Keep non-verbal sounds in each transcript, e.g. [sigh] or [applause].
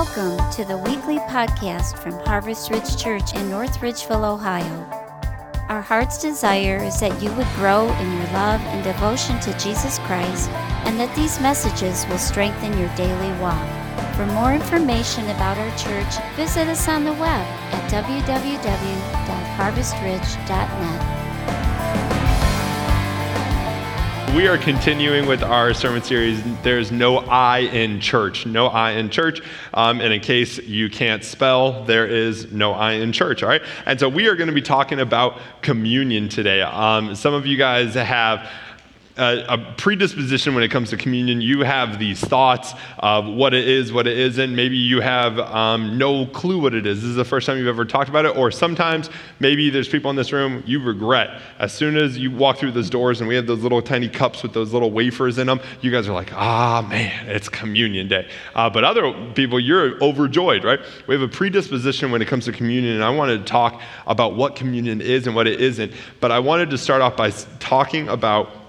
Welcome to the weekly podcast from Harvest Ridge Church in North Ridgeville, Ohio. Our heart's desire is that you would grow in your love and devotion to Jesus Christ and that these messages will strengthen your daily walk. For more information about our church, visit us on the web at www.harvestridge.net. We are continuing with our sermon series, There's No I in Church. No I in Church. Um, and in case you can't spell, there is no I in church, all right? And so we are going to be talking about communion today. Um, some of you guys have a, a, predisposition when it comes to communion. You have these thoughts of what it is, what it isn't. Maybe you have um, no clue what it is. This is the first time you've ever talked about it. Or sometimes maybe there's people in this room you regret. As soon as you walk through those doors and we have those little tiny cups with those little wafers in them, you guys are like, ah, man, it's communion day. Uh, but other people, you're overjoyed, right? We have a predisposition when it comes to communion. And I wanted to talk about what communion is and what it isn't. But I wanted to start off by talking about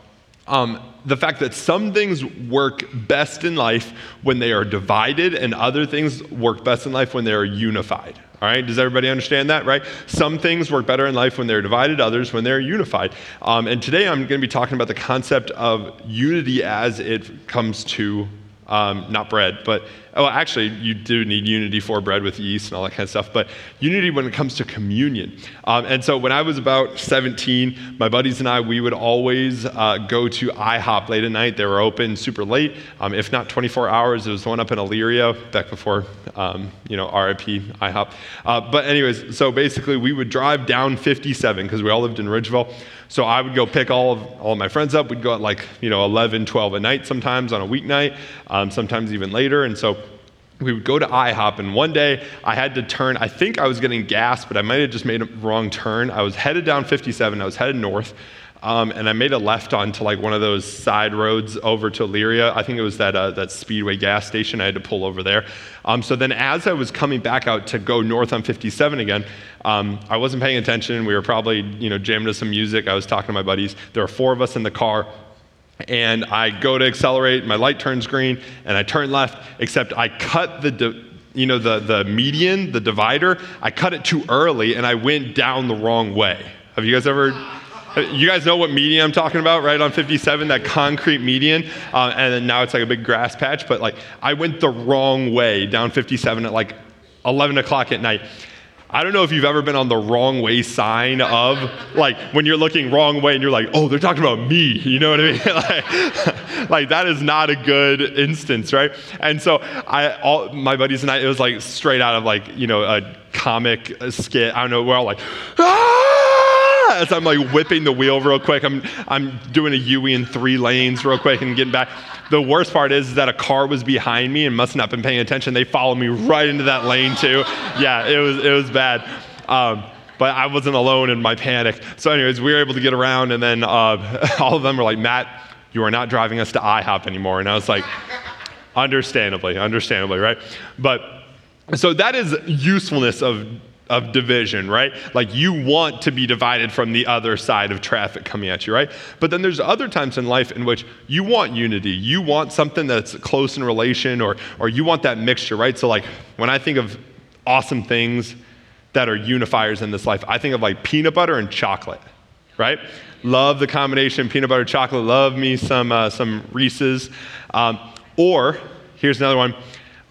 um, the fact that some things work best in life when they are divided, and other things work best in life when they are unified. All right, does everybody understand that, right? Some things work better in life when they're divided, others when they're unified. Um, and today I'm going to be talking about the concept of unity as it comes to um, not bread, but oh, actually, you do need unity for bread with yeast and all that kind of stuff, but unity when it comes to communion. Um, and so when I was about 17, my buddies and I, we would always uh, go to IHOP late at night. They were open super late, um, if not 24 hours. It was one up in Elyria back before, um, you know, RIP IHOP. Uh, but anyways, so basically we would drive down 57 because we all lived in Ridgeville. So I would go pick all of, all of my friends up. We'd go at like, you know, 11, 12 at night sometimes on a weeknight, um, sometimes even later. And so we would go to IHOP, and one day I had to turn. I think I was getting gas, but I might have just made a wrong turn. I was headed down 57, I was headed north, um, and I made a left onto like one of those side roads over to Elyria. I think it was that, uh, that Speedway gas station. I had to pull over there. Um, so then, as I was coming back out to go north on 57 again, um, I wasn't paying attention. We were probably you know jamming to some music. I was talking to my buddies. There were four of us in the car and I go to accelerate, my light turns green, and I turn left, except I cut the, di- you know, the, the median, the divider, I cut it too early and I went down the wrong way. Have you guys ever, you guys know what median I'm talking about, right? On 57, that concrete median, uh, and then now it's like a big grass patch, but like I went the wrong way down 57 at like 11 o'clock at night. I don't know if you've ever been on the wrong way sign of, like, when you're looking wrong way and you're like, oh, they're talking about me. You know what I mean? [laughs] like, like, that is not a good instance, right? And so I, all my buddies and I, it was like straight out of like, you know, a comic skit. I don't know, we're all like, ah! [laughs] As I'm like whipping the wheel real quick. I'm, I'm doing a U in three lanes real quick and getting back. The worst part is, that a car was behind me and must not have been paying attention. They followed me right into that lane too. Yeah, it was, it was bad. Um, but I wasn't alone in my panic. So, anyways, we were able to get around, and then uh, [laughs] all of them were like, Matt, you are not driving us to IHOP anymore. And I was like, understandably, understandably, right? But so that is usefulness of of division, right? Like you want to be divided from the other side of traffic coming at you, right? But then there's other times in life in which you want unity. You want something that's close in relation or or you want that mixture, right? So like when I think of awesome things that are unifiers in this life, I think of like peanut butter and chocolate, right? Love the combination peanut butter chocolate. Love me some uh, some Reese's. Um, or here's another one: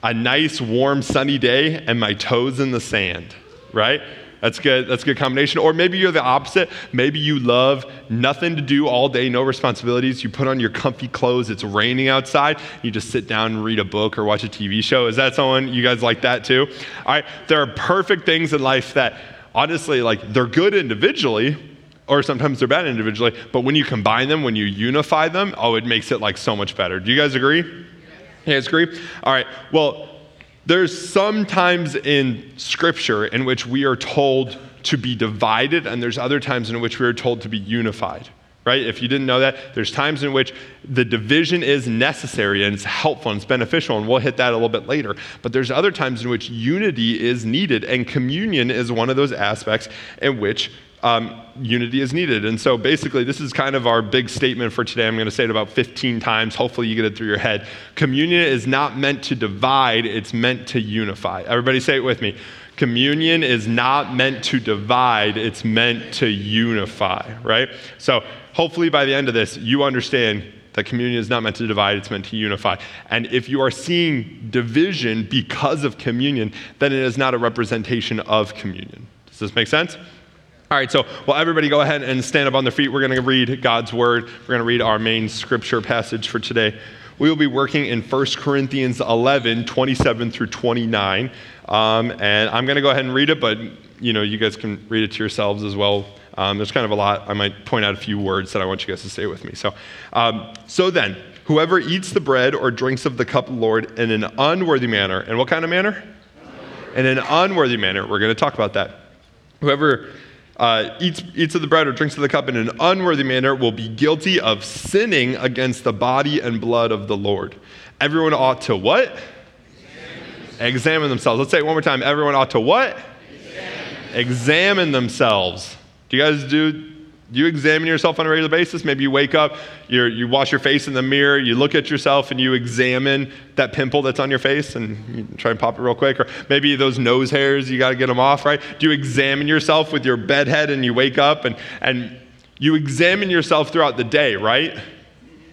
a nice warm sunny day and my toes in the sand right? That's good. That's a good combination. Or maybe you're the opposite. Maybe you love nothing to do all day, no responsibilities. You put on your comfy clothes. It's raining outside. You just sit down and read a book or watch a TV show. Is that someone you guys like that too? All right. There are perfect things in life that honestly, like they're good individually, or sometimes they're bad individually. But when you combine them, when you unify them, oh, it makes it like so much better. Do you guys agree? You guys agree? All right. Well, there's some times in Scripture in which we are told to be divided, and there's other times in which we are told to be unified. Right? If you didn't know that, there's times in which the division is necessary and it's helpful and it's beneficial, and we'll hit that a little bit later. But there's other times in which unity is needed, and communion is one of those aspects in which um, unity is needed. And so basically, this is kind of our big statement for today. I'm going to say it about 15 times. Hopefully, you get it through your head. Communion is not meant to divide, it's meant to unify. Everybody say it with me. Communion is not meant to divide, it's meant to unify, right? So, hopefully, by the end of this, you understand that communion is not meant to divide, it's meant to unify. And if you are seeing division because of communion, then it is not a representation of communion. Does this make sense? All right, so well, everybody go ahead and stand up on their feet. We're going to read God's word. We're going to read our main scripture passage for today. We will be working in 1 Corinthians 11, 27 through 29. Um, and I'm going to go ahead and read it, but you know, you guys can read it to yourselves as well. Um, there's kind of a lot. I might point out a few words that I want you guys to say with me. So, um, so then, whoever eats the bread or drinks of the cup of the Lord in an unworthy manner, and what kind of manner? In an unworthy manner. We're going to talk about that. Whoever uh, eats, eats of the bread or drinks of the cup in an unworthy manner will be guilty of sinning against the body and blood of the Lord. Everyone ought to what? Examine, Examine themselves. Let's say it one more time. Everyone ought to what? Examine, Examine themselves. Do you guys do do you examine yourself on a regular basis? Maybe you wake up, you you wash your face in the mirror, you look at yourself and you examine that pimple that's on your face and you try and pop it real quick. Or maybe those nose hairs, you got to get them off, right? Do you examine yourself with your bed head and you wake up and, and you examine yourself throughout the day, right?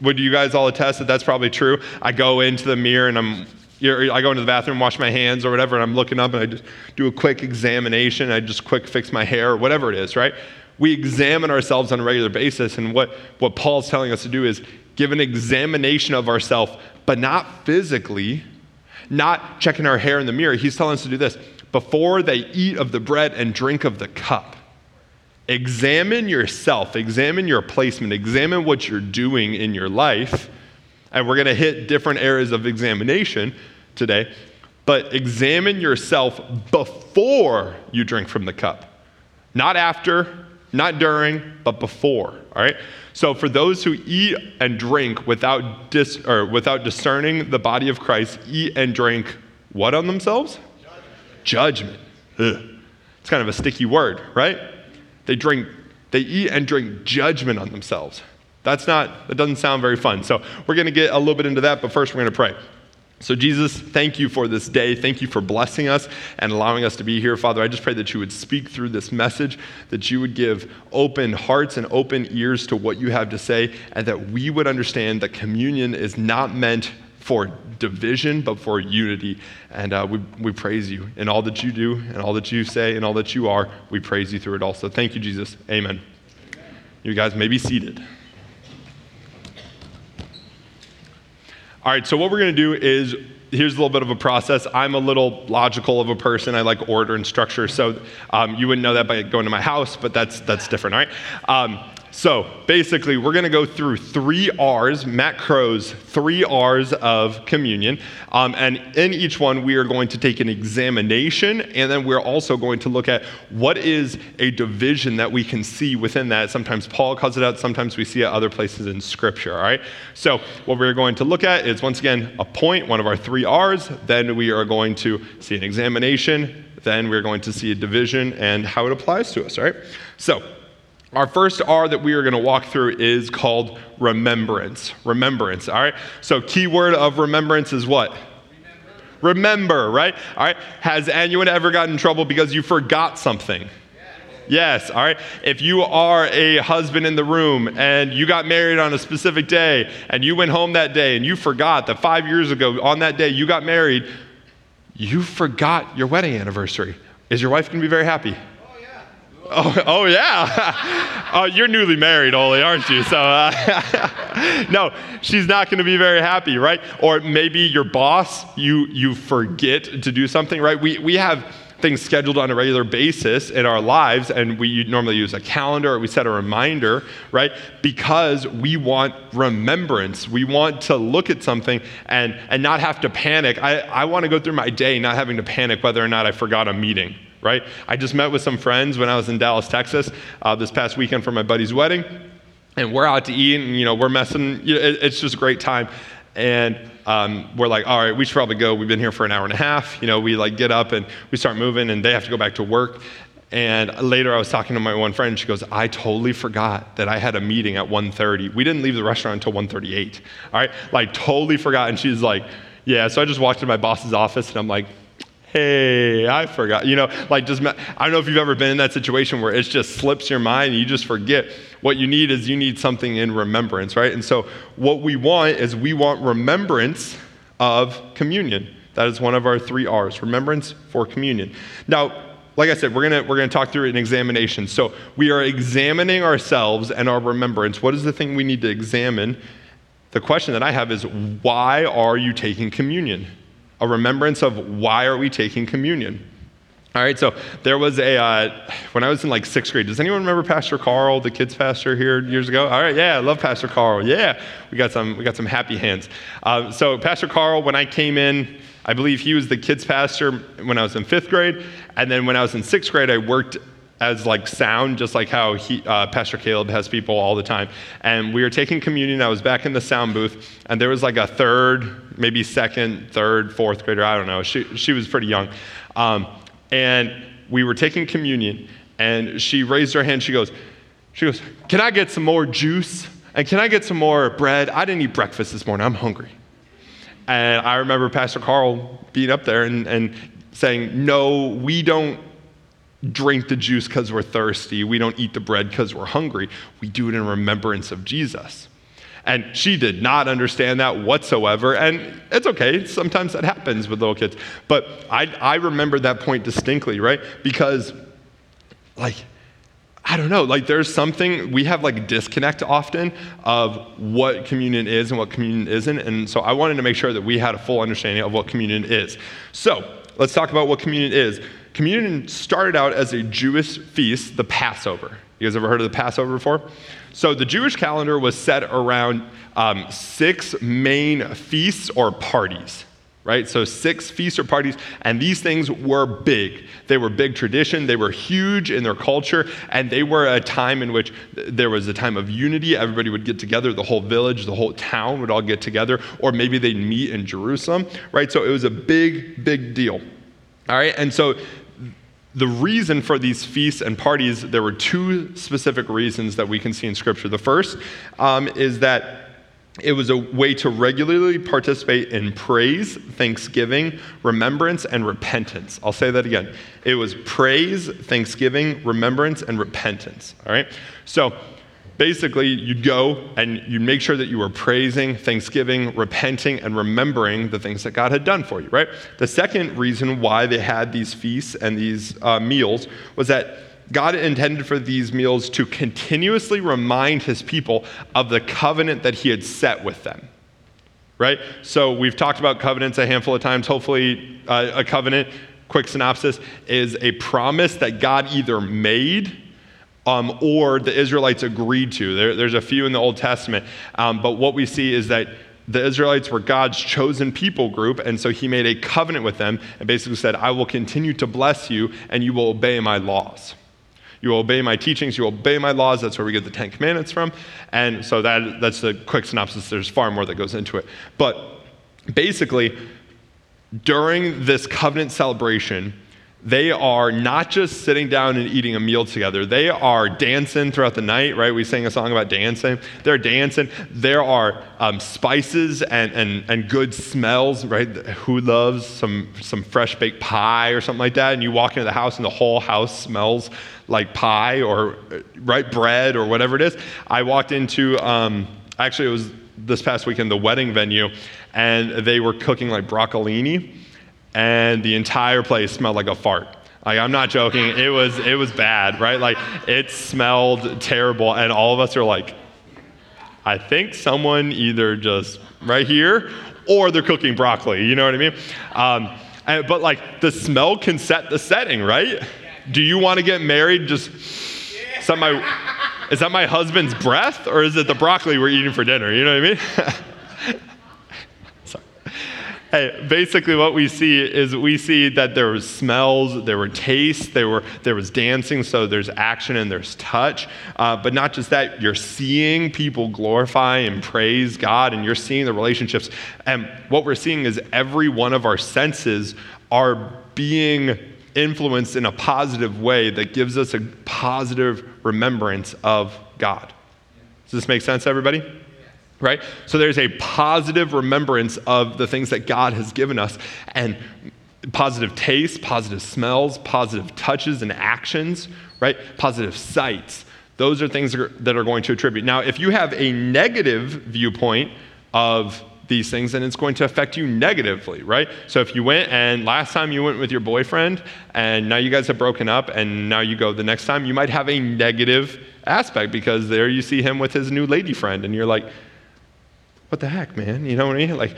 Would you guys all attest that that's probably true? I go into the mirror and I'm I go into the bathroom, wash my hands or whatever, and I'm looking up and I just do a quick examination. I just quick fix my hair or whatever it is, right? We examine ourselves on a regular basis. And what, what Paul's telling us to do is give an examination of ourselves, but not physically, not checking our hair in the mirror. He's telling us to do this before they eat of the bread and drink of the cup. Examine yourself, examine your placement, examine what you're doing in your life. And we're going to hit different areas of examination today. But examine yourself before you drink from the cup, not after, not during, but before. All right? So for those who eat and drink without, dis, or without discerning the body of Christ, eat and drink what on themselves? Judgment. Judgment. It's kind of a sticky word, right? They drink, they eat and drink judgment on themselves. That's not, that doesn't sound very fun. So we're going to get a little bit into that, but first we're going to pray. So, Jesus, thank you for this day. Thank you for blessing us and allowing us to be here. Father, I just pray that you would speak through this message, that you would give open hearts and open ears to what you have to say, and that we would understand that communion is not meant for division, but for unity. And uh, we, we praise you in all that you do, and all that you say, and all that you are. We praise you through it all. So, Thank you, Jesus. Amen. You guys may be seated. All right, so what we're going to do is here's a little bit of a process. I'm a little logical of a person. I like order and structure. So um, you wouldn't know that by going to my house, but that's that's different. All right. Um, so basically, we're going to go through three R's, Matt Crow's three R's of communion. Um, and in each one, we are going to take an examination, and then we're also going to look at what is a division that we can see within that. Sometimes Paul calls it out, sometimes we see it other places in Scripture, all right? So what we're going to look at is, once again, a point, one of our three R's. Then we are going to see an examination. Then we're going to see a division and how it applies to us, all right? So, our first R that we are going to walk through is called remembrance. Remembrance, all right? So, key word of remembrance is what? Remember, Remember right? All right. Has anyone ever gotten in trouble because you forgot something? Yes, all right. If you are a husband in the room and you got married on a specific day and you went home that day and you forgot that five years ago on that day you got married, you forgot your wedding anniversary. Is your wife going to be very happy? Oh, [laughs] oh yeah. [laughs] oh, you're newly married, Oli, aren't you? So, uh, [laughs] no, she's not going to be very happy, right? Or maybe your boss, you you forget to do something, right? We we have things scheduled on a regular basis in our lives, and we normally use a calendar or we set a reminder, right? Because we want remembrance. We want to look at something and and not have to panic. I I want to go through my day not having to panic whether or not I forgot a meeting right? I just met with some friends when I was in Dallas, Texas, uh, this past weekend for my buddy's wedding, and we're out to eat, and you know we're messing. You know, it, it's just a great time, and um, we're like, all right, we should probably go. We've been here for an hour and a half. You know, we like get up and we start moving, and they have to go back to work. And later I was talking to my one friend, she goes, I totally forgot that I had a meeting at 1.30. We didn't leave the restaurant until 1.38, all right? Like totally forgot. And she's like, yeah, so I just walked into my boss's office and I'm like, hey, I forgot. You know, like just, I don't know if you've ever been in that situation where it just slips your mind and you just forget. What you need is you need something in remembrance, right? And so what we want is we want remembrance of communion. That is one of our three R's remembrance for communion. Now, like I said, we're gonna, we're gonna talk through an examination. So we are examining ourselves and our remembrance. What is the thing we need to examine? The question that I have is why are you taking communion? A remembrance of why are we taking communion? All right, so there was a, uh, when I was in like sixth grade, does anyone remember Pastor Carl, the kids pastor here years ago? All right, yeah, I love Pastor Carl. Yeah, we got some, we got some happy hands. Uh, so Pastor Carl, when I came in, I believe he was the kids pastor when I was in fifth grade. And then when I was in sixth grade, I worked as like sound, just like how he, uh, Pastor Caleb has people all the time. And we were taking communion. I was back in the sound booth, and there was like a third, maybe second, third, fourth grader. I don't know. She, she was pretty young. Um, and we were taking communion, and she raised her hand. She goes, she goes, Can I get some more juice? And can I get some more bread? I didn't eat breakfast this morning. I'm hungry. And I remember Pastor Carl being up there and, and saying, No, we don't drink the juice because we're thirsty. We don't eat the bread because we're hungry. We do it in remembrance of Jesus. And she did not understand that whatsoever. And it's okay. Sometimes that happens with little kids. But I, I remember that point distinctly, right? Because, like, I don't know, like there's something, we have like disconnect often of what communion is and what communion isn't. And so I wanted to make sure that we had a full understanding of what communion is. So let's talk about what communion is. Communion started out as a Jewish feast, the Passover. You guys ever heard of the Passover before? So the Jewish calendar was set around um, six main feasts or parties right? So six feasts or parties, and these things were big. They were big tradition, they were huge in their culture, and they were a time in which there was a time of unity. Everybody would get together, the whole village, the whole town would all get together, or maybe they'd meet in Jerusalem, right? So it was a big, big deal. All right, and so the reason for these feasts and parties, there were two specific reasons that we can see in Scripture. The first um, is that it was a way to regularly participate in praise, thanksgiving, remembrance, and repentance. I'll say that again. It was praise, thanksgiving, remembrance, and repentance. All right? So, basically, you'd go and you'd make sure that you were praising, thanksgiving, repenting, and remembering the things that God had done for you, right? The second reason why they had these feasts and these uh, meals was that God intended for these meals to continuously remind his people of the covenant that he had set with them. Right? So we've talked about covenants a handful of times. Hopefully, uh, a covenant, quick synopsis, is a promise that God either made um, or the Israelites agreed to. There, there's a few in the Old Testament, um, but what we see is that the Israelites were God's chosen people group, and so he made a covenant with them and basically said, I will continue to bless you, and you will obey my laws. You will obey my teachings, you will obey my laws. That's where we get the Ten Commandments from. And so that, that's the quick synopsis. There's far more that goes into it. But basically, during this covenant celebration, they are not just sitting down and eating a meal together. They are dancing throughout the night, right? We sang a song about dancing. They're dancing. There are um, spices and, and, and good smells, right? Who loves some, some fresh baked pie or something like that? And you walk into the house and the whole house smells like pie or right bread or whatever it is. I walked into, um, actually, it was this past weekend, the wedding venue, and they were cooking like broccolini and the entire place smelled like a fart. Like I'm not joking. It was it was bad, right? Like it smelled terrible, and all of us are like, I think someone either just right here or they're cooking broccoli. You know what I mean? Um, and, but like the smell can set the setting, right? Do you want to get married? Just is that my is that my husband's breath or is it the broccoli we're eating for dinner? You know what I mean? [laughs] Hey, basically, what we see is we see that there was smells, there were tastes, there, were, there was dancing, so there's action and there's touch. Uh, but not just that, you're seeing people glorify and praise God, and you're seeing the relationships. And what we're seeing is every one of our senses are being influenced in a positive way that gives us a positive remembrance of God. Does this make sense, everybody? Right? So there's a positive remembrance of the things that God has given us, and positive tastes, positive smells, positive touches and actions, right? Positive sights. Those are things that are going to attribute. Now, if you have a negative viewpoint of these things, then it's going to affect you negatively, right? So if you went and last time you went with your boyfriend and now you guys have broken up and now you go the next time, you might have a negative aspect because there you see him with his new lady friend and you're like, what the heck, man? You know what I mean? Like,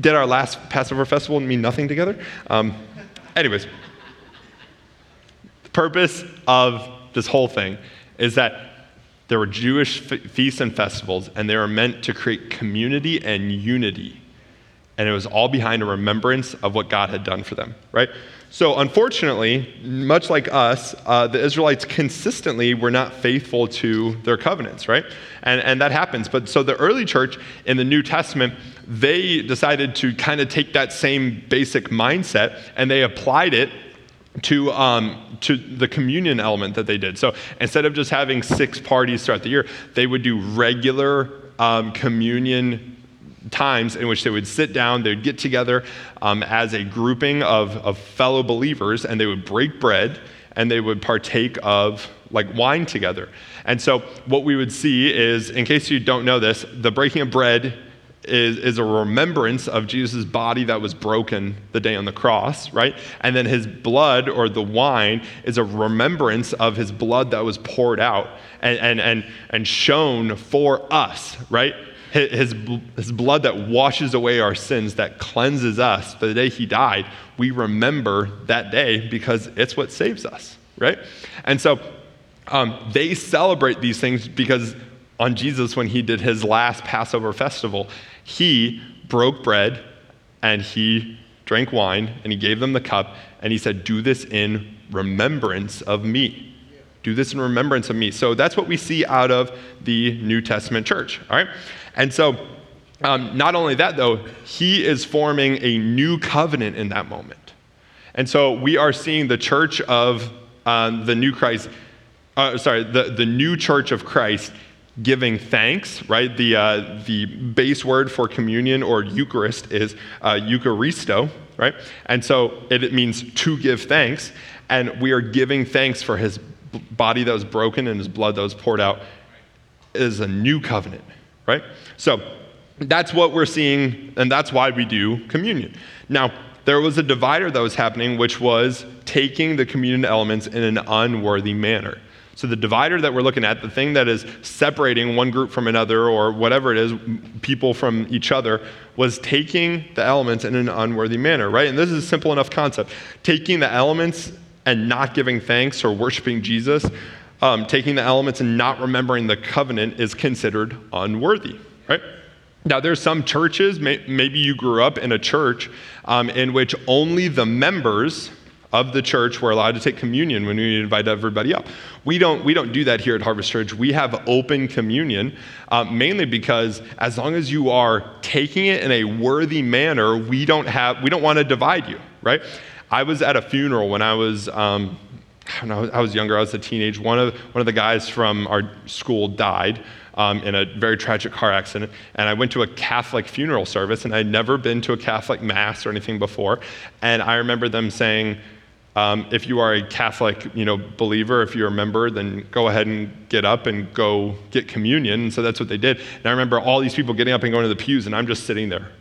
did our last Passover festival mean nothing together? Um, anyways, the purpose of this whole thing is that there were Jewish feasts and festivals, and they were meant to create community and unity. And it was all behind a remembrance of what God had done for them, right? So, unfortunately, much like us, uh, the Israelites consistently were not faithful to their covenants, right? And, and that happens. But so the early church in the New Testament, they decided to kind of take that same basic mindset and they applied it to, um, to the communion element that they did. So instead of just having six parties throughout the year, they would do regular um, communion times in which they would sit down, they would get together um, as a grouping of, of fellow believers, and they would break bread and they would partake of like wine together. And so, what we would see is, in case you don't know this, the breaking of bread is, is a remembrance of Jesus' body that was broken the day on the cross, right? And then his blood or the wine is a remembrance of his blood that was poured out and, and, and, and shown for us, right? His, his blood that washes away our sins, that cleanses us. For the day he died, we remember that day because it's what saves us, right? And so um, they celebrate these things because on Jesus, when he did his last Passover festival, he broke bread and he drank wine and he gave them the cup and he said, Do this in remembrance of me. Do this in remembrance of me. So that's what we see out of the New Testament church, all right? And so, um, not only that, though, he is forming a new covenant in that moment. And so we are seeing the church of uh, the new Christ, uh, sorry, the, the new church of Christ giving thanks, right? The, uh, the base word for communion or Eucharist is uh, Eucharisto, right? And so it, it, means to give thanks. And we are giving thanks for his body that was broken and his blood that was poured out is a new covenant, right? So that's what we're seeing, and that's why we do communion. Now, there was a divider that was happening, which was taking the communion elements in an unworthy manner. So, the divider that we're looking at, the thing that is separating one group from another or whatever it is, people from each other, was taking the elements in an unworthy manner, right? And this is a simple enough concept. Taking the elements and not giving thanks or worshiping Jesus, um, taking the elements and not remembering the covenant is considered unworthy, right? Now, there's some churches, may, maybe you grew up in a church um, in which only the members of the church were allowed to take communion when we invite everybody up. We don't, we don't do that here at Harvest Church. We have open communion, uh, mainly because as long as you are taking it in a worthy manner, we don't, have, we don't want to divide you, right? I was at a funeral when I was, um, I was younger, I was a teenage. One of, one of the guys from our school died. Um, in a very tragic car accident. And I went to a Catholic funeral service, and I'd never been to a Catholic mass or anything before. And I remember them saying, um, if you are a Catholic, you know, believer, if you're a member, then go ahead and get up and go get communion. And so that's what they did. And I remember all these people getting up and going to the pews, and I'm just sitting there.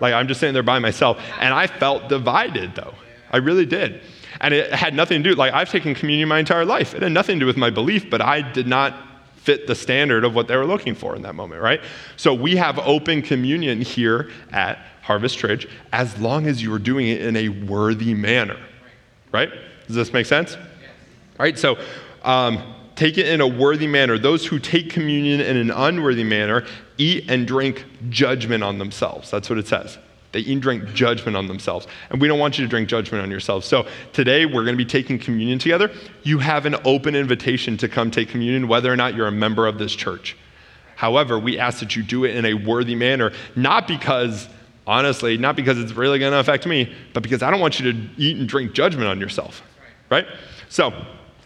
Like, I'm just sitting there by myself. And I felt divided, though. I really did. And it had nothing to do, like, I've taken communion my entire life. It had nothing to do with my belief, but I did not fit the standard of what they were looking for in that moment, right? So we have open communion here at Harvest Church as long as you are doing it in a worthy manner right? Does this make sense? Right. so um, take it in a worthy manner. Those who take communion in an unworthy manner eat and drink judgment on themselves. That's what it says. They drink judgment on themselves. And we don't want you to drink judgment on yourselves. So today we're going to be taking communion together. You have an open invitation to come take communion, whether or not you're a member of this church. However, we ask that you do it in a worthy manner, not because Honestly, not because it's really going to affect me, but because I don't want you to eat and drink judgment on yourself. Right? So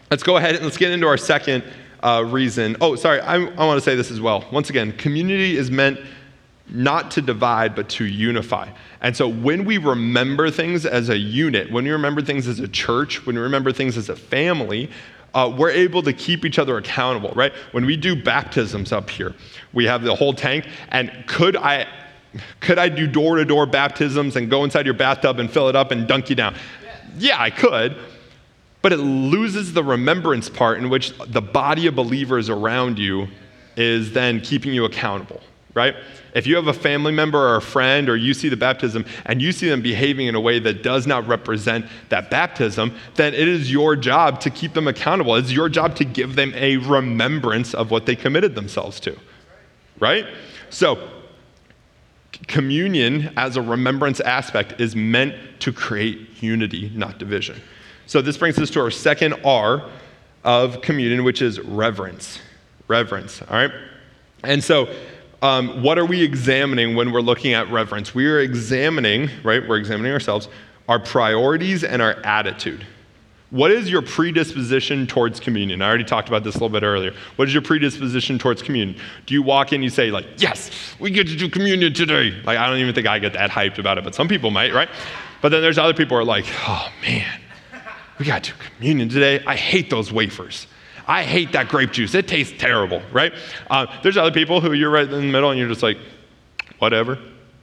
let's go ahead and let's get into our second uh, reason. Oh, sorry, I, I want to say this as well. Once again, community is meant not to divide, but to unify. And so when we remember things as a unit, when we remember things as a church, when we remember things as a family, uh, we're able to keep each other accountable, right? When we do baptisms up here, we have the whole tank, and could I could I do door to door baptisms and go inside your bathtub and fill it up and dunk you down? Yeah, I could. But it loses the remembrance part in which the body of believers around you is then keeping you accountable, right? If you have a family member or a friend or you see the baptism and you see them behaving in a way that does not represent that baptism, then it is your job to keep them accountable. It's your job to give them a remembrance of what they committed themselves to, right? So, communion as a remembrance aspect is meant to create unity, not division. So this brings us to our second R of communion, which is reverence. Reverence, all right? And so, um, what are we examining when we're looking at reverence? We are examining, right? We're examining ourselves, our priorities and our attitude. What is your predisposition towards communion? I already talked about this a little bit earlier. What is your predisposition towards communion? Do you walk in, you say, like, yes, we get to do communion today? Like, I don't even think I get that hyped about it, but some people might, right? But then there's other people who are like, oh man, we got to do communion today. I hate those wafers. I hate that grape juice. It tastes terrible, right? Uh, there's other people who you're right in the middle and you're just like, whatever,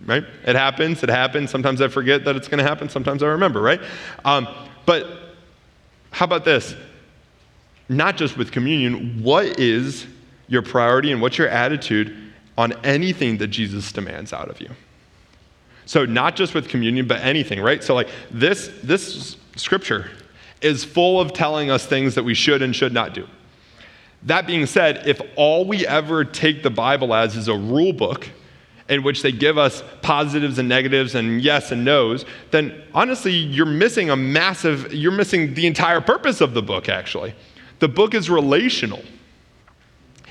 right? It happens. It happens. Sometimes I forget that it's going to happen. Sometimes I remember, right? Um, but how about this? Not just with communion, what is your priority and what's your attitude on anything that Jesus demands out of you? So not just with communion, but anything, right? So like this this scripture is full of telling us things that we should and should not do. That being said, if all we ever take the Bible as is a rule book, in which they give us positives and negatives and yes and no's, then honestly, you're missing a massive, you're missing the entire purpose of the book, actually. The book is relational.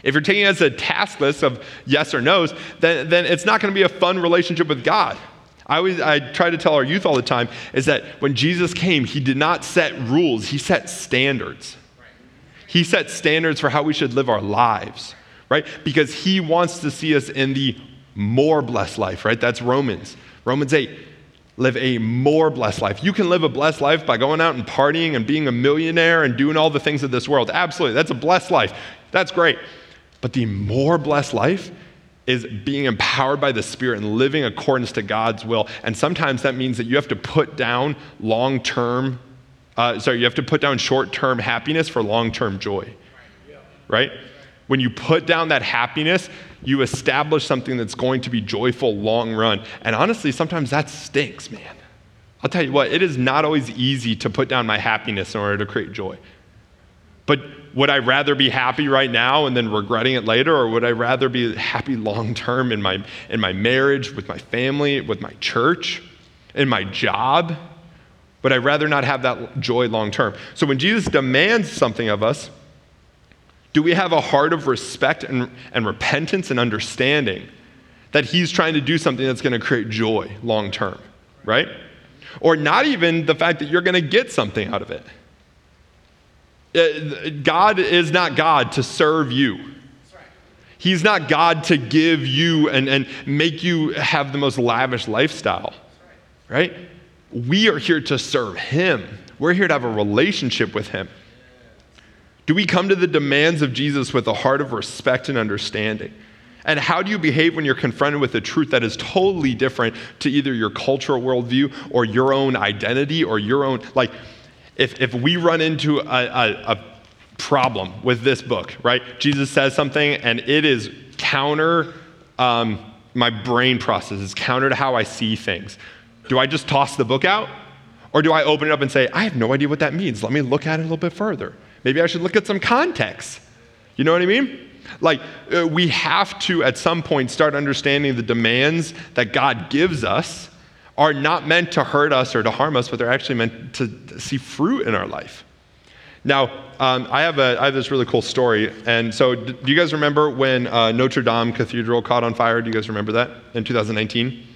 If you're taking it as a task list of yes or no's, then, then it's not going to be a fun relationship with God. I always I try to tell our youth all the time is that when Jesus came, he did not set rules, he set standards. He set standards for how we should live our lives, right? Because he wants to see us in the more blessed life, right? That's Romans. Romans 8. Live a more blessed life. You can live a blessed life by going out and partying and being a millionaire and doing all the things of this world. Absolutely. That's a blessed life. That's great. But the more blessed life is being empowered by the Spirit and living accordance to God's will. And sometimes that means that you have to put down long term, uh, sorry, you have to put down short term happiness for long term joy. Right? When you put down that happiness, you establish something that's going to be joyful long run. And honestly, sometimes that stinks, man. I'll tell you what, it is not always easy to put down my happiness in order to create joy. But would I rather be happy right now and then regretting it later, or would I rather be happy long term in my, in my marriage, with my family, with my church, in my job? Would I rather not have that joy long term? So when Jesus demands something of us, do we have a heart of respect and, and repentance and understanding that he's trying to do something that's going to create joy long term, right? Or not even the fact that you're going to get something out of it. Uh, God is not God to serve you. He's not God to give you and, and make you have the most lavish lifestyle, right? We are here to serve Him. We're here to have a relationship with Him. Do we come to the demands of Jesus with a heart of respect and understanding? And how do you behave when you're confronted with a truth that is totally different to either your cultural worldview or your own identity or your own, like, if, if we run into a, a, a problem with this book, right? Jesus says something and it is counter um, my brain process, it's counter to how I see things. Do I just toss the book out? Or do I open it up and say, I have no idea what that means. Let me look at it a little bit further. Maybe I should look at some context. You know what I mean? Like, uh, we have to, at some point, start understanding the demands that God gives us are not meant to hurt us or to harm us, but they're actually meant to see fruit in our life. Now, um, I, have a, I have this really cool story. And so, do you guys remember when uh, Notre Dame Cathedral caught on fire? Do you guys remember that in 2019?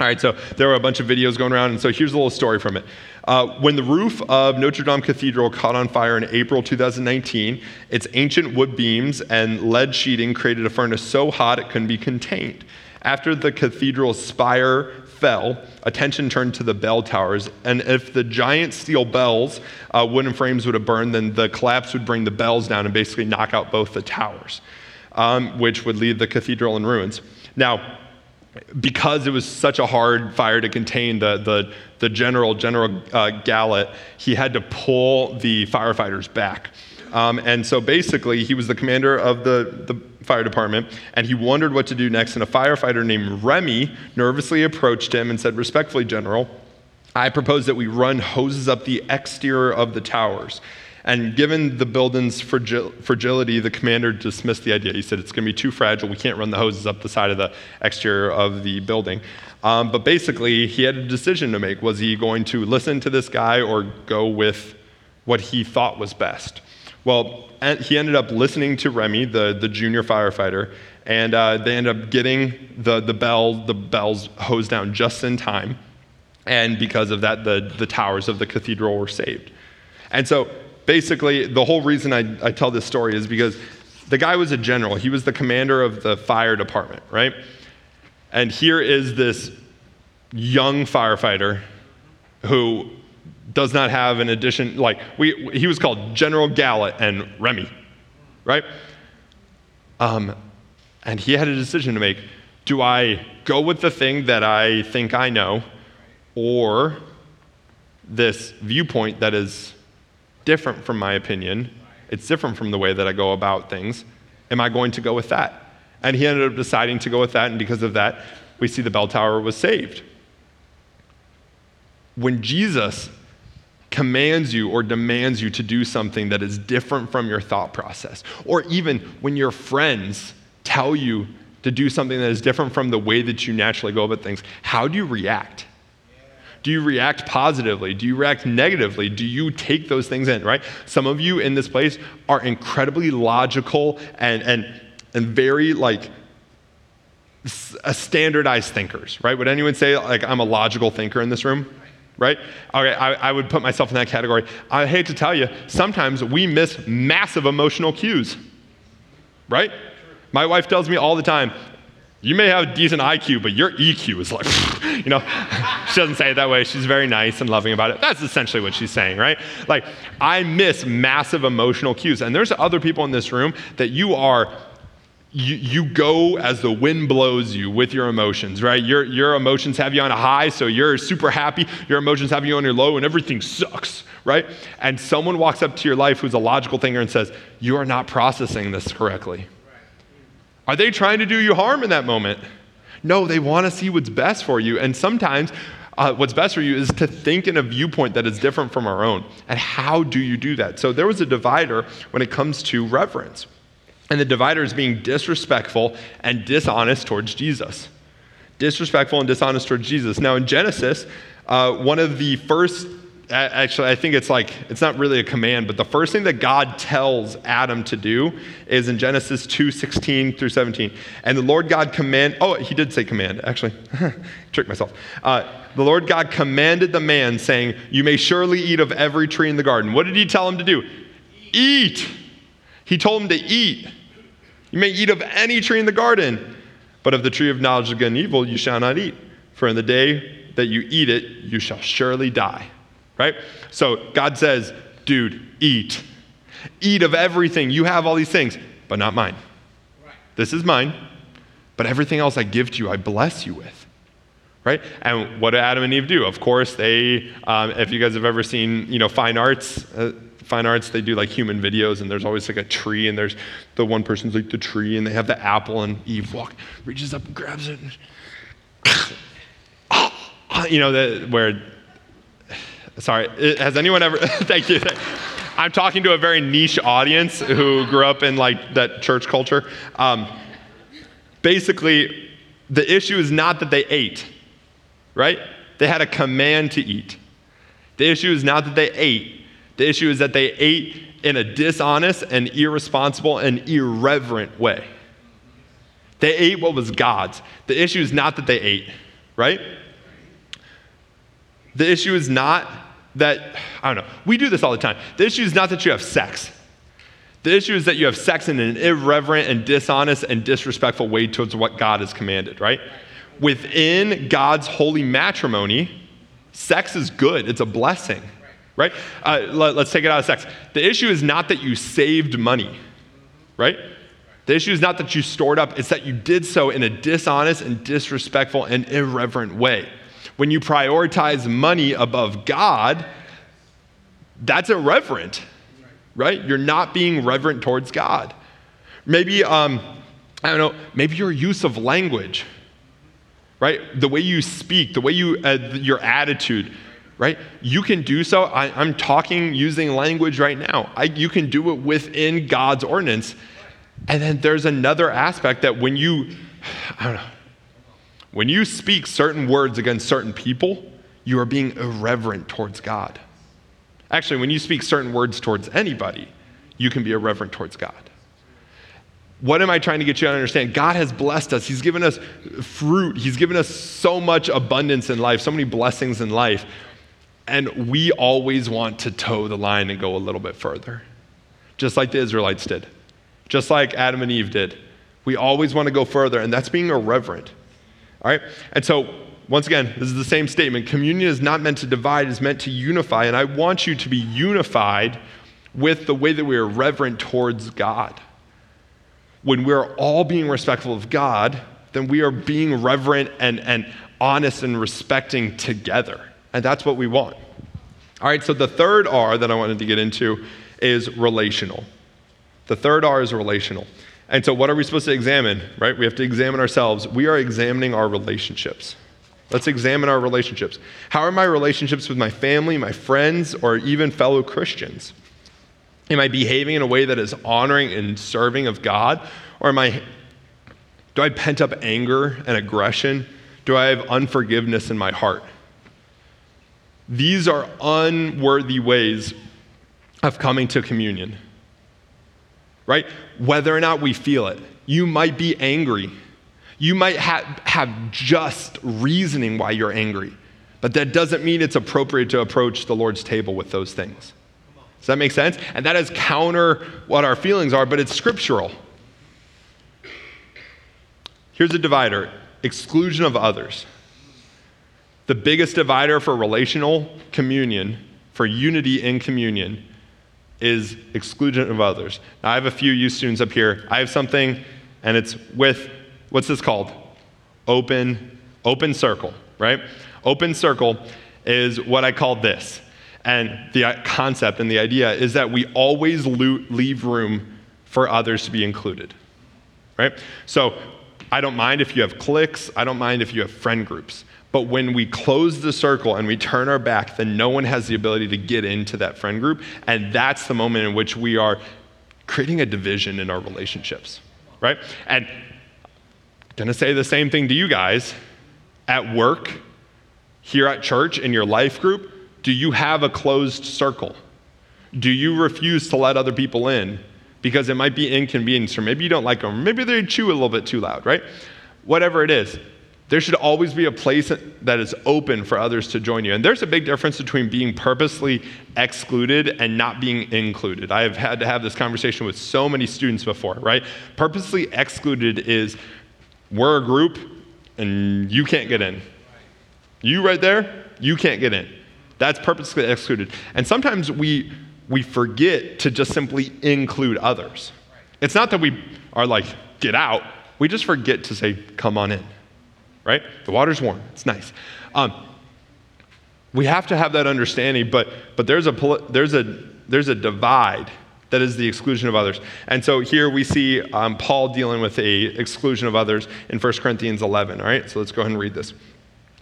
All right, so there were a bunch of videos going around, and so here's a little story from it. Uh, when the roof of Notre Dame Cathedral caught on fire in April 2019, its ancient wood beams and lead sheeting created a furnace so hot it couldn't be contained. After the cathedral's spire fell, attention turned to the bell towers, and if the giant steel bells, uh, wooden frames would have burned, then the collapse would bring the bells down and basically knock out both the towers, um, which would leave the cathedral in ruins. Now, because it was such a hard fire to contain, the, the, the general, General uh, Gallet, he had to pull the firefighters back. Um, and so basically, he was the commander of the, the fire department, and he wondered what to do next. And a firefighter named Remy nervously approached him and said, Respectfully, General, I propose that we run hoses up the exterior of the towers. And given the building's fragil- fragility, the commander dismissed the idea. He said, It's going to be too fragile. We can't run the hoses up the side of the exterior of the building. Um, but basically, he had a decision to make. Was he going to listen to this guy or go with what he thought was best? Well, he ended up listening to Remy, the, the junior firefighter, and uh, they ended up getting the, the, bell, the bells hosed down just in time. And because of that, the, the towers of the cathedral were saved. And so basically, the whole reason I, I tell this story is because the guy was a general. He was the commander of the fire department, right? And here is this young firefighter who does not have an addition, like, we, he was called General Gallet and Remy, right? Um, and he had a decision to make. Do I go with the thing that I think I know, or this viewpoint that is different from my opinion? It's different from the way that I go about things. Am I going to go with that? And he ended up deciding to go with that, and because of that, we see the bell tower was saved. When Jesus commands you or demands you to do something that is different from your thought process. Or even when your friends tell you to do something that is different from the way that you naturally go about things, how do you react? Do you react positively? Do you react negatively? Do you take those things in, right? Some of you in this place are incredibly logical and, and, and very like uh, standardized thinkers, right? Would anyone say like I'm a logical thinker in this room? Right? Okay, I, I, would put myself in that category. I hate to tell you, sometimes we miss massive emotional cues, right? My wife tells me all the time, you may have a decent IQ, but your EQ is like, [laughs] you know, [laughs] she doesn't say it that way. She's very nice and loving about it. That's essentially what she's saying, right? Like, I miss massive emotional cues. And there's other people in this room that you are you, you go as the wind blows you with your emotions, right? Your, your emotions have you on a high, so you're super happy. Your emotions have you on your low, and everything sucks, right? And someone walks up to your life who's a logical thinker and says, You are not processing this correctly. Are they trying to do you harm in that moment? No, they want to see what's best for you. And sometimes uh, what's best for you is to think in a viewpoint that is different from our own. And how do you do that? So there was a divider when it comes to reverence. And the divider is being disrespectful and dishonest towards Jesus. Disrespectful and dishonest towards Jesus. Now, in Genesis, uh, one of the first, actually, I think it's like, it's not really a command, but the first thing that God tells Adam to do is in Genesis 2 16 through 17. And the Lord God command, oh, he did say command, actually. [laughs] Tricked myself. Uh, the Lord God commanded the man, saying, You may surely eat of every tree in the garden. What did he tell him to do? Eat. He told him to eat. You may eat of any tree in the garden, but of the tree of knowledge of good and evil you shall not eat. For in the day that you eat it, you shall surely die. Right? So God says, dude, eat. Eat of everything. You have all these things, but not mine. This is mine, but everything else I give to you, I bless you with. Right? And what do Adam and Eve do? Of course, they, um, if you guys have ever seen, you know, fine arts, uh, fine arts, they do like human videos, and there's always like a tree, and there's the one person's like the tree, and they have the apple, and Eve walk, reaches up and grabs it. And, [laughs] you know, the, where, sorry, has anyone ever, [laughs] thank you. I'm talking to a very niche audience who grew up in like that church culture. Um, basically, the issue is not that they ate, right? They had a command to eat. The issue is not that they ate, the issue is that they ate in a dishonest and irresponsible and irreverent way. They ate what was God's. The issue is not that they ate, right? The issue is not that, I don't know, we do this all the time. The issue is not that you have sex. The issue is that you have sex in an irreverent and dishonest and disrespectful way towards what God has commanded, right? Within God's holy matrimony, sex is good, it's a blessing, right? Uh, let, let's take it out of sex. The issue is not that you saved money, right? The issue is not that you stored up, it's that you did so in a dishonest and disrespectful and irreverent way. When you prioritize money above God, that's irreverent, right? You're not being reverent towards God. Maybe, um, I don't know, maybe your use of language, right? The way you speak, the way you, uh, your attitude, right? You can do so. I, am talking using language right now. I, you can do it within God's ordinance. And then there's another aspect that when you, I don't know, when you speak certain words against certain people, you are being irreverent towards God. Actually, when you speak certain words towards anybody, you can be irreverent towards God. What am I trying to get you to understand? God has blessed us. He's given us fruit. He's given us so much abundance in life, so many blessings in life. And we always want to toe the line and go a little bit further, just like the Israelites did, just like Adam and Eve did. We always want to go further, and that's being irreverent. All right? And so, once again, this is the same statement. Communion is not meant to divide, it's meant to unify. And I want you to be unified with the way that we are reverent towards God. When we're all being respectful of God, then we are being reverent and, and honest and respecting together. And that's what we want. All right, so the third R that I wanted to get into is relational. The third R is relational. And so, what are we supposed to examine, right? We have to examine ourselves. We are examining our relationships. Let's examine our relationships. How are my relationships with my family, my friends, or even fellow Christians? Am I behaving in a way that is honoring and serving of God? Or am I, do I pent up anger and aggression? Do I have unforgiveness in my heart? These are unworthy ways of coming to communion right? Whether or not we feel it. You might be angry. You might ha- have just reasoning why you're angry, but that doesn't mean it's appropriate to approach the Lord's table with those things. Does that make sense? And that is counter what our feelings are, but it's scriptural. Here's a divider exclusion of others. The biggest divider for relational communion, for unity in communion, is exclusion of others. Now, I have a few youth students up here. I have something, and it's with, what's this called? Open, open circle, right? Open circle is what I call this. And the concept and the idea is that we always leave room for others to be included, right? So I don't mind if you have cliques, I don't mind if you have friend groups. But when we close the circle and we turn our back, then no one has the ability to get into that friend group. And that's the moment in which we are creating a division in our relationships, right? And I'm gonna say the same thing to you guys. At work, here at church, in your life group, do you have a closed circle? Do you refuse to let other people in because it might be inconvenience, or maybe you don't like them, or maybe they chew a little bit too loud, right? Whatever it is, there should always be a place that is open for others to join you. And there's a big difference between being purposely excluded and not being included. I have had to have this conversation with so many students before, right? Purposely excluded is we're a group and you can't get in. You right there, you can't get in. That's purposely excluded. And sometimes we we forget to just simply include others. It's not that we are like, get out. We just forget to say, come on in right? The water's warm, it's nice. Um, we have to have that understanding, but, but there's, a, there's, a, there's a divide that is the exclusion of others. And so here we see um, Paul dealing with a exclusion of others in 1 Corinthians 11, all right? So let's go ahead and read this.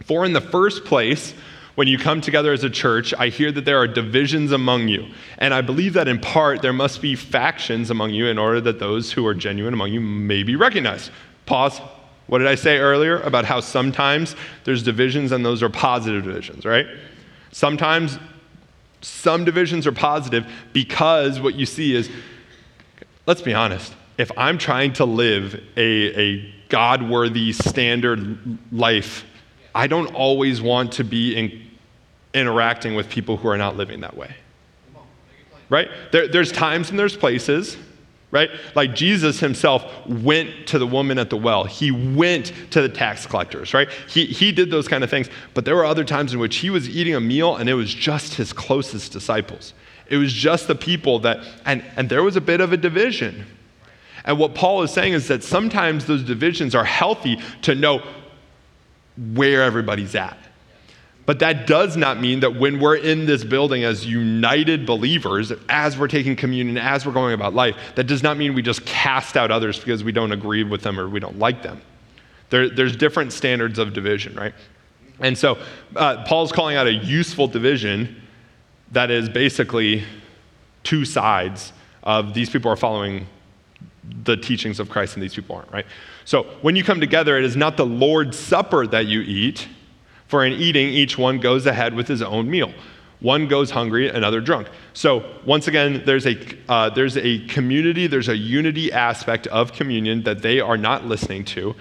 For in the first place, when you come together as a church, I hear that there are divisions among you. And I believe that in part there must be factions among you in order that those who are genuine among you may be recognized. Pause. What did I say earlier about how sometimes there's divisions and those are positive divisions, right? Sometimes some divisions are positive because what you see is, let's be honest, if I'm trying to live a, a God worthy standard life, I don't always want to be in, interacting with people who are not living that way. Right? There, there's times and there's places, right? Like Jesus himself went to the woman at the well. He went to the tax collectors, right? He, he did those kind of things. But there were other times in which he was eating a meal and it was just his closest disciples. It was just the people that, and, and there was a bit of a division. And what Paul is saying is that sometimes those divisions are healthy to know where everybody's at. But that does not mean that when we're in this building as united believers, as we're taking communion, as we're going about life, that does not mean we just cast out others because we don't agree with them or we don't like them. There, there's different standards of division, right? And so uh, Paul's calling out a useful division that is basically two sides of these people are following the teachings of Christ and these people aren't, right? So when you come together, it is not the Lord's Supper that you eat for in eating, each one goes ahead with his own meal. One goes hungry, another drunk. So, once again, there's a, uh, there's a community, there's a unity aspect of communion that they are not listening to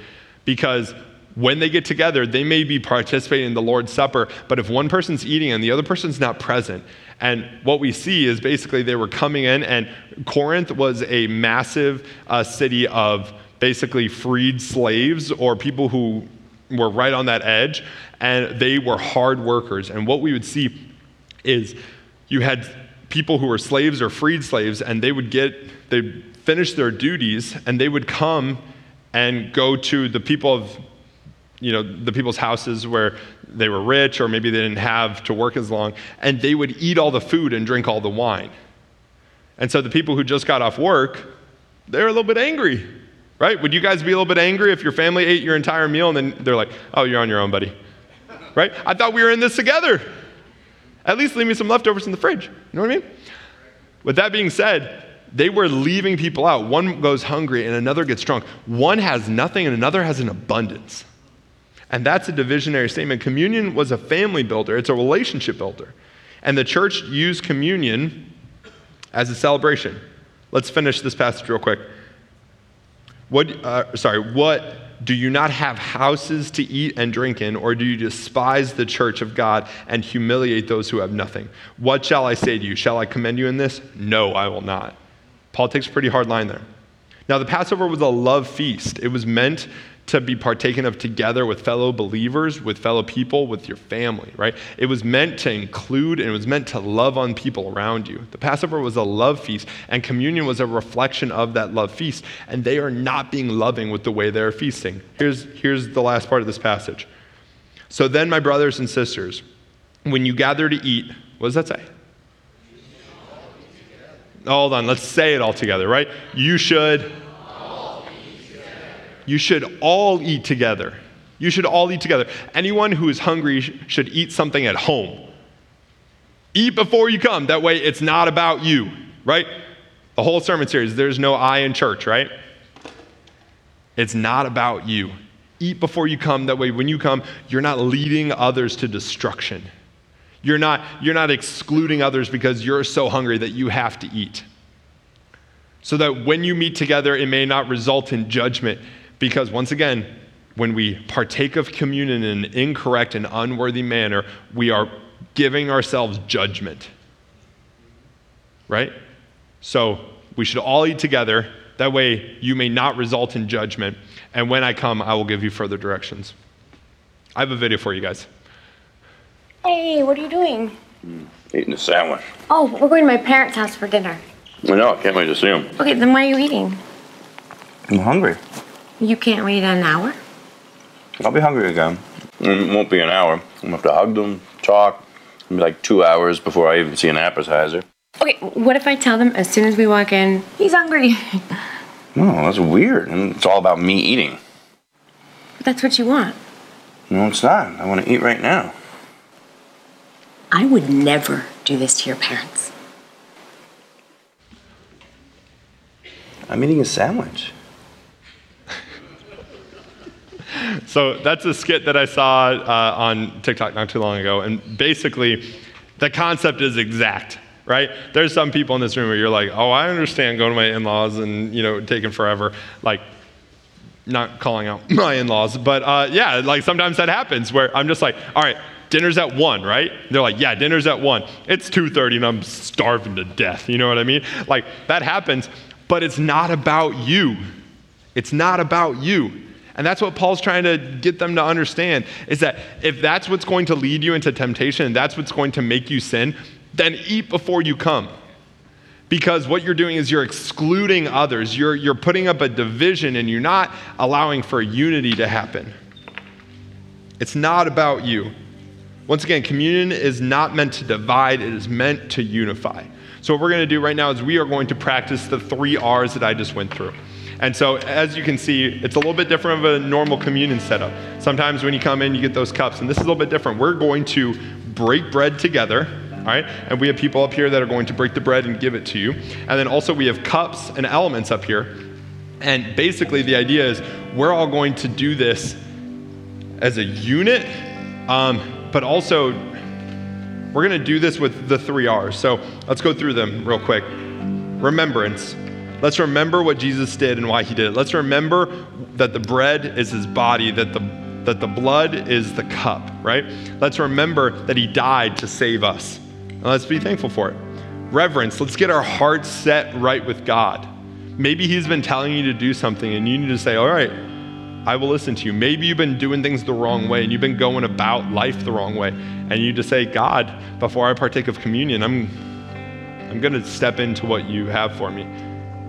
because when they get together, they may be participating in the Lord's Supper, but if one person's eating and the other person's not present, and what we see is basically they were coming in, and Corinth was a massive uh, city of basically freed slaves or people who were right on that edge, and they were hard workers. And what we would see is you had people who were slaves or freed slaves, and they would get, they'd finish their duties, and they would come and go to the people of, you know, the people's houses where they were rich or maybe they didn't have to work as long, and they would eat all the food and drink all the wine. And so the people who just got off work, they're a little bit angry right? Would you guys be a little bit angry if your family ate your entire meal and then they're like, oh, you're on your own, buddy? Right? I thought we were in this together. At least leave me some leftovers in the fridge. You know what I mean? With that being said, they were leaving people out. One goes hungry and another gets drunk. One has nothing and another has an abundance. And that's a divisionary statement. Communion was a family builder, it's a relationship builder. And the church used communion as a celebration. Let's finish this passage real quick. What, uh, sorry, what do you not have houses to eat and drink in, or do you despise the church of God and humiliate those who have nothing? What shall I say to you? Shall I commend you in this? No, I will not. Paul takes a pretty hard line there. Now, the Passover was a love feast. It was meant to be partaken of together with fellow believers, with fellow people, with your family, right? It was meant to include and it was meant to love on people around you. The Passover was a love feast, and communion was a reflection of that love feast, and they are not being loving with the way they're feasting. Here's, here's the last part of this passage. So then, my brothers and sisters, when you gather to eat, what does that say? Hold on, let's say it all together, right? You should you should all eat together. You should all eat together. Anyone who is hungry should eat something at home. Eat before you come. That way it's not about you, right? The whole sermon series, there's no I in church, right? It's not about you. Eat before you come. That way when you come, you're not leading others to destruction. You're not, you're not excluding others because you're so hungry that you have to eat. So that when you meet together, it may not result in judgment because once again, when we partake of communion in an incorrect and unworthy manner, we are giving ourselves judgment. Right? So we should all eat together. That way you may not result in judgment. And when I come, I will give you further directions. I have a video for you guys. Hey, what are you doing? Hmm, eating a sandwich. Oh, we're going to my parents' house for dinner. I know, I can't wait to see them. Okay, then why are you eating? I'm hungry. You can't wait an hour? I'll be hungry again. It won't be an hour. I'm gonna have to hug them, talk. It'll be like two hours before I even see an appetizer. Okay, what if I tell them as soon as we walk in, he's hungry? [laughs] No, that's weird. And it's all about me eating. That's what you want. No, it's not. I want to eat right now. I would never do this to your parents. I'm eating a sandwich. So that's a skit that I saw uh, on TikTok not too long ago. And basically, the concept is exact, right? There's some people in this room where you're like, oh, I understand going to my in laws and, you know, taking forever. Like, not calling out my in laws, but uh, yeah, like sometimes that happens where I'm just like, all right, dinner's at 1, right? They're like, yeah, dinner's at 1. It's 2.30 and I'm starving to death. You know what I mean? Like, that happens, but it's not about you. It's not about you. And that's what Paul's trying to get them to understand is that if that's what's going to lead you into temptation and that's what's going to make you sin, then eat before you come. Because what you're doing is you're excluding others. You're, you're putting up a division and you're not allowing for unity to happen. It's not about you. Once again, communion is not meant to divide, it is meant to unify. So, what we're going to do right now is we are going to practice the three R's that I just went through. And so, as you can see, it's a little bit different of a normal communion setup. Sometimes when you come in, you get those cups, and this is a little bit different. We're going to break bread together, all right? And we have people up here that are going to break the bread and give it to you. And then also, we have cups and elements up here. And basically, the idea is we're all going to do this as a unit, um, but also we're going to do this with the three R's. So let's go through them real quick. Remembrance. Let's remember what Jesus did and why he did it. Let's remember that the bread is his body, that the, that the blood is the cup, right? Let's remember that he died to save us. And let's be thankful for it. Reverence. Let's get our hearts set right with God. Maybe he's been telling you to do something and you need to say, all right, I will listen to you. Maybe you've been doing things the wrong way and you've been going about life the wrong way. And you just say, God, before I partake of communion, I'm, I'm going to step into what you have for me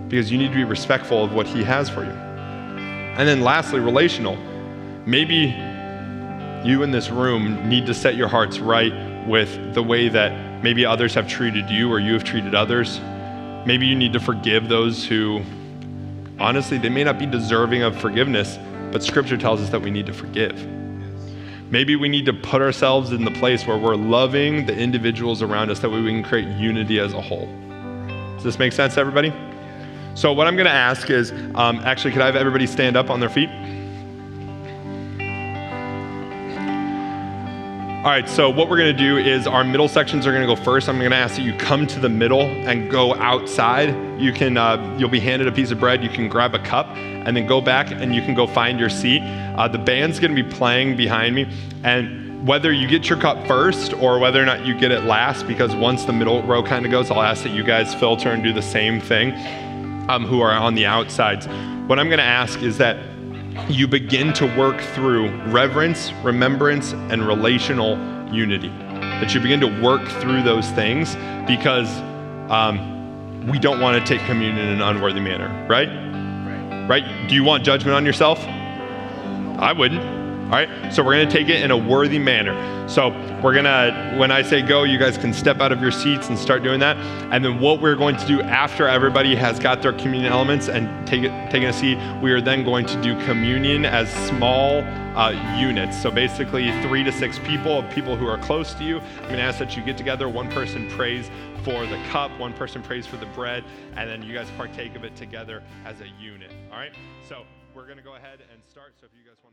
because you need to be respectful of what He has for you. And then lastly, relational. Maybe you in this room need to set your hearts right with the way that maybe others have treated you or you have treated others. Maybe you need to forgive those who, honestly, they may not be deserving of forgiveness, but Scripture tells us that we need to forgive. Maybe we need to put ourselves in the place where we're loving the individuals around us that way we can create unity as a whole. Does this make sense, everybody? So, what I'm going to ask is um, actually, could I have everybody stand up on their feet? All right, so what we're going to do is our middle sections are going to go first. I'm going to ask that you come to the middle and go outside. You can, uh, you'll be handed a piece of bread. You can grab a cup and then go back and you can go find your seat. Uh, the band's going to be playing behind me, and whether you get your cup first or whether or not you get it last, because once the middle row kind of goes, I'll ask that you guys filter and do the same thing. Um, who are on the outsides. What I'm going to ask is that you begin to work through reverence, remembrance, and relational unity. That you begin to work through those things because um, we don't want to take communion in an unworthy manner, right? Right? Do you want judgment on yourself? I wouldn't. All right, so we're gonna take it in a worthy manner. So we're gonna, when I say go, you guys can step out of your seats and start doing that. And then what we're going to do after everybody has got their communion elements and take a seat, we are then going to do communion as small uh, units. So basically, three to six people, people who are close to you. I'm gonna ask that you get together. One person prays for the cup, one person prays for the bread, and then you guys partake of it together as a unit. All right, so we're gonna go ahead and start. So if you guys want.